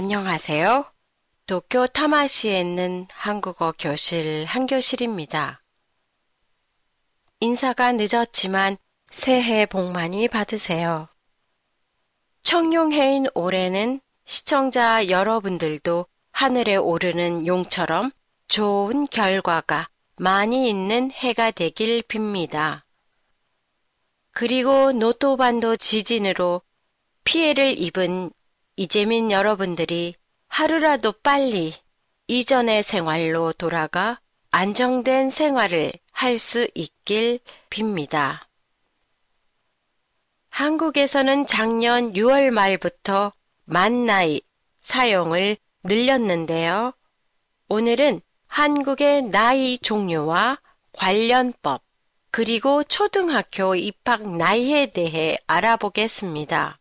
안녕하세요. 도쿄 타마시에 있는 한국어 교실 한교실입니다. 인사가 늦었지만 새해 복 많이 받으세요. 청룡해인 올해는 시청자 여러분들도 하늘에 오르는 용처럼 좋은 결과가 많이 있는 해가 되길 빕니다. 그리고 노토반도 지진으로 피해를 입은 이재민 여러분들이 하루라도 빨리 이전의 생활로 돌아가 안정된 생활을 할 수 있길 빕니다. 한국에서는 작년 6월 말부터 만 나이 사용을 늘렸는데요. 오늘은 한국의 나이 종류와 관련법, 그리고 초등학교 입학 나이에 대해 알아보겠습니다.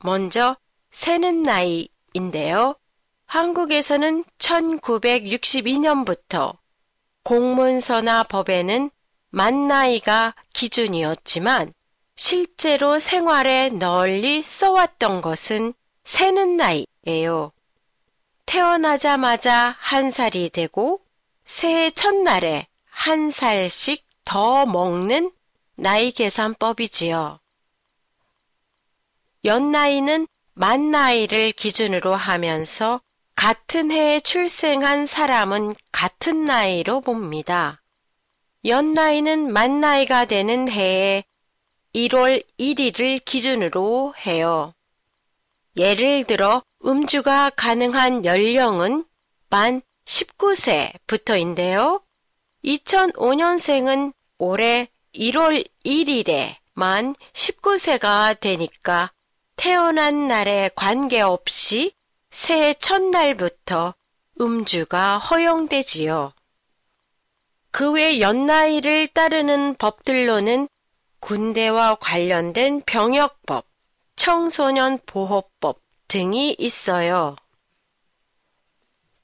먼저 세는 나이인데요. 한국에서는 1962년부터 공문서나 법에는 만 나이가 기준이었지만 실제로 생활에 널리 써왔던 것은 세는 나이예요. 태어나자마자 한 살이 되고 새해 첫날에 한 살씩 더 먹는 나이 계산법이지요. 연나이는 만 나이를 기준으로 하면서 같은 해에 출생한 사람은 같은 나이로 봅니다. 연나이는 만 나이가 되는 해에 1월 1일을 기준으로 해요. 예를 들어 음주가 가능한 연령은 만 19세부터인데요. 2005년생은 올해 1월 1일에 만 19세가 되니까 태어난 날에 관계없이 새해 첫날부터 음주가 허용되지요. 그 외 연나이를 따르는 법들로는 군대와 관련된 병역법, 청소년 보호법 등이 있어요.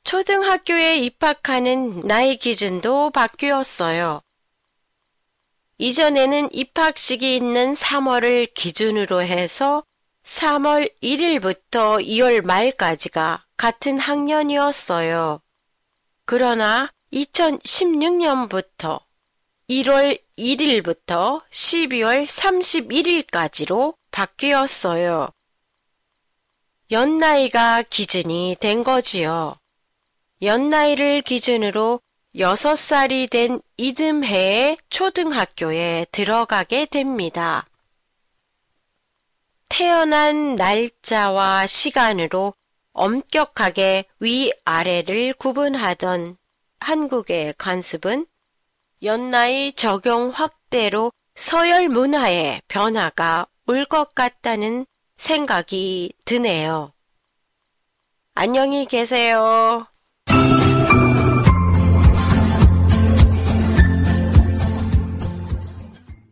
초등학교에 입학하는 나이 기준도 바뀌었어요. 이전에는 입학식이 있는 3월을 기준으로 해서 3월 1일부터 2월 말까지가 같은 학년이었어요. 그러나 2016년부터 1월 1일부터 12월 31일까지로 바뀌었어요. 연나이가 기준이 된 거지요. 연나이를 기준으로 6살이 된 이듬해에 초등학교에 들어가게 됩니다. 태어난 날짜와 시간으로 엄격하게 위아래를 구분하던 한국의 관습은 연나이 적용 확대로 서열 문화의 변화가 올 것 같다는 생각이 드네요. 안녕히 계세요.